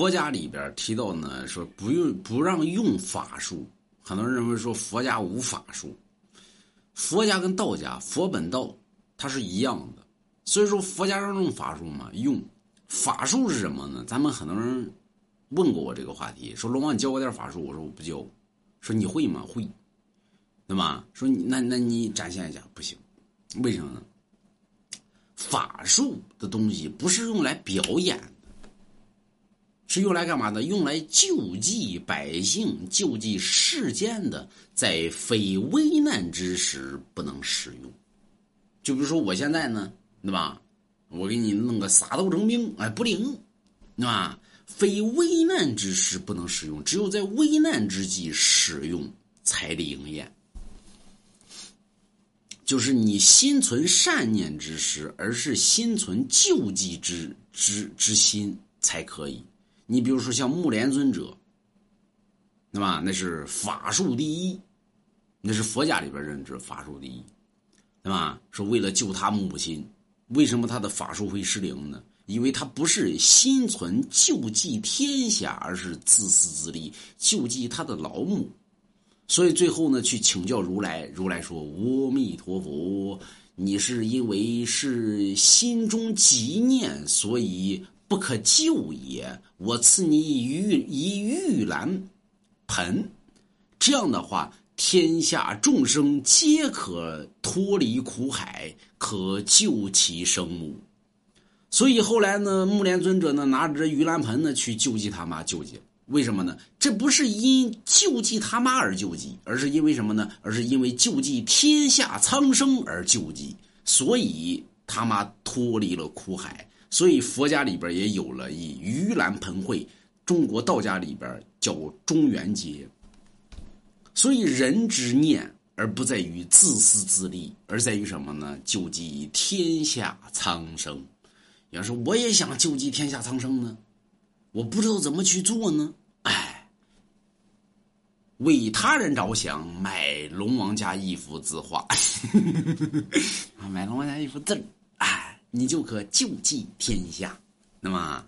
佛家里边提到呢，说不用不让用法术。很多人认为说佛家无法术，佛家跟道家佛本道它是一样的，所以说佛家让用法术嘛，用法术是什么呢？咱们很多人问过我这个话题，说龙王你教我点法术，我说我不教。说你会吗？会，对吧？说你那那你展现一下，不行，为什么呢？法术的东西不是用来表演，是用来干嘛的？用来救济百姓、救济世间的，在非危难之时不能使用。就比如说我现在呢，对吧？我给你弄个撒豆成兵，哎，不灵，对吧？非危难之时不能使用，只有在危难之际使用才力应验。就是你心存善念之时，而是心存救济之之之心才可以。你比如说像木莲尊者，对吧？那是法术第一，那是佛家里边认知法术第一，对吧？说为了救他母亲，为什么他的法术会失灵呢？因为他不是心存救济天下，而是自私自利，救济他的老母。所以最后呢，去请教如来。如来说：“阿弥陀佛，你是因为是心中积念，所以不可救也。我赐你一玉一玉兰盆，这样的话，天下众生皆可脱离苦海，可救其生母。所以后来呢，木莲尊者呢，拿着这玉兰盆呢，去救济他妈，救济。”为什么呢？这不是因救济他妈而救济，而是因为什么呢？而是因为救济天下苍生而救济，所以他妈脱离了苦海。所以佛家里边也有了以盂兰盆会，中国道家里边叫中元节。所以人之念，而不在于自私自利，而在于什么呢？救济天下苍生。要说我也想救济天下苍生呢，我不知道怎么去做呢。哎为他人着想，买龙王家一幅字画，买龙王家一幅字，你就可救济天下。那么。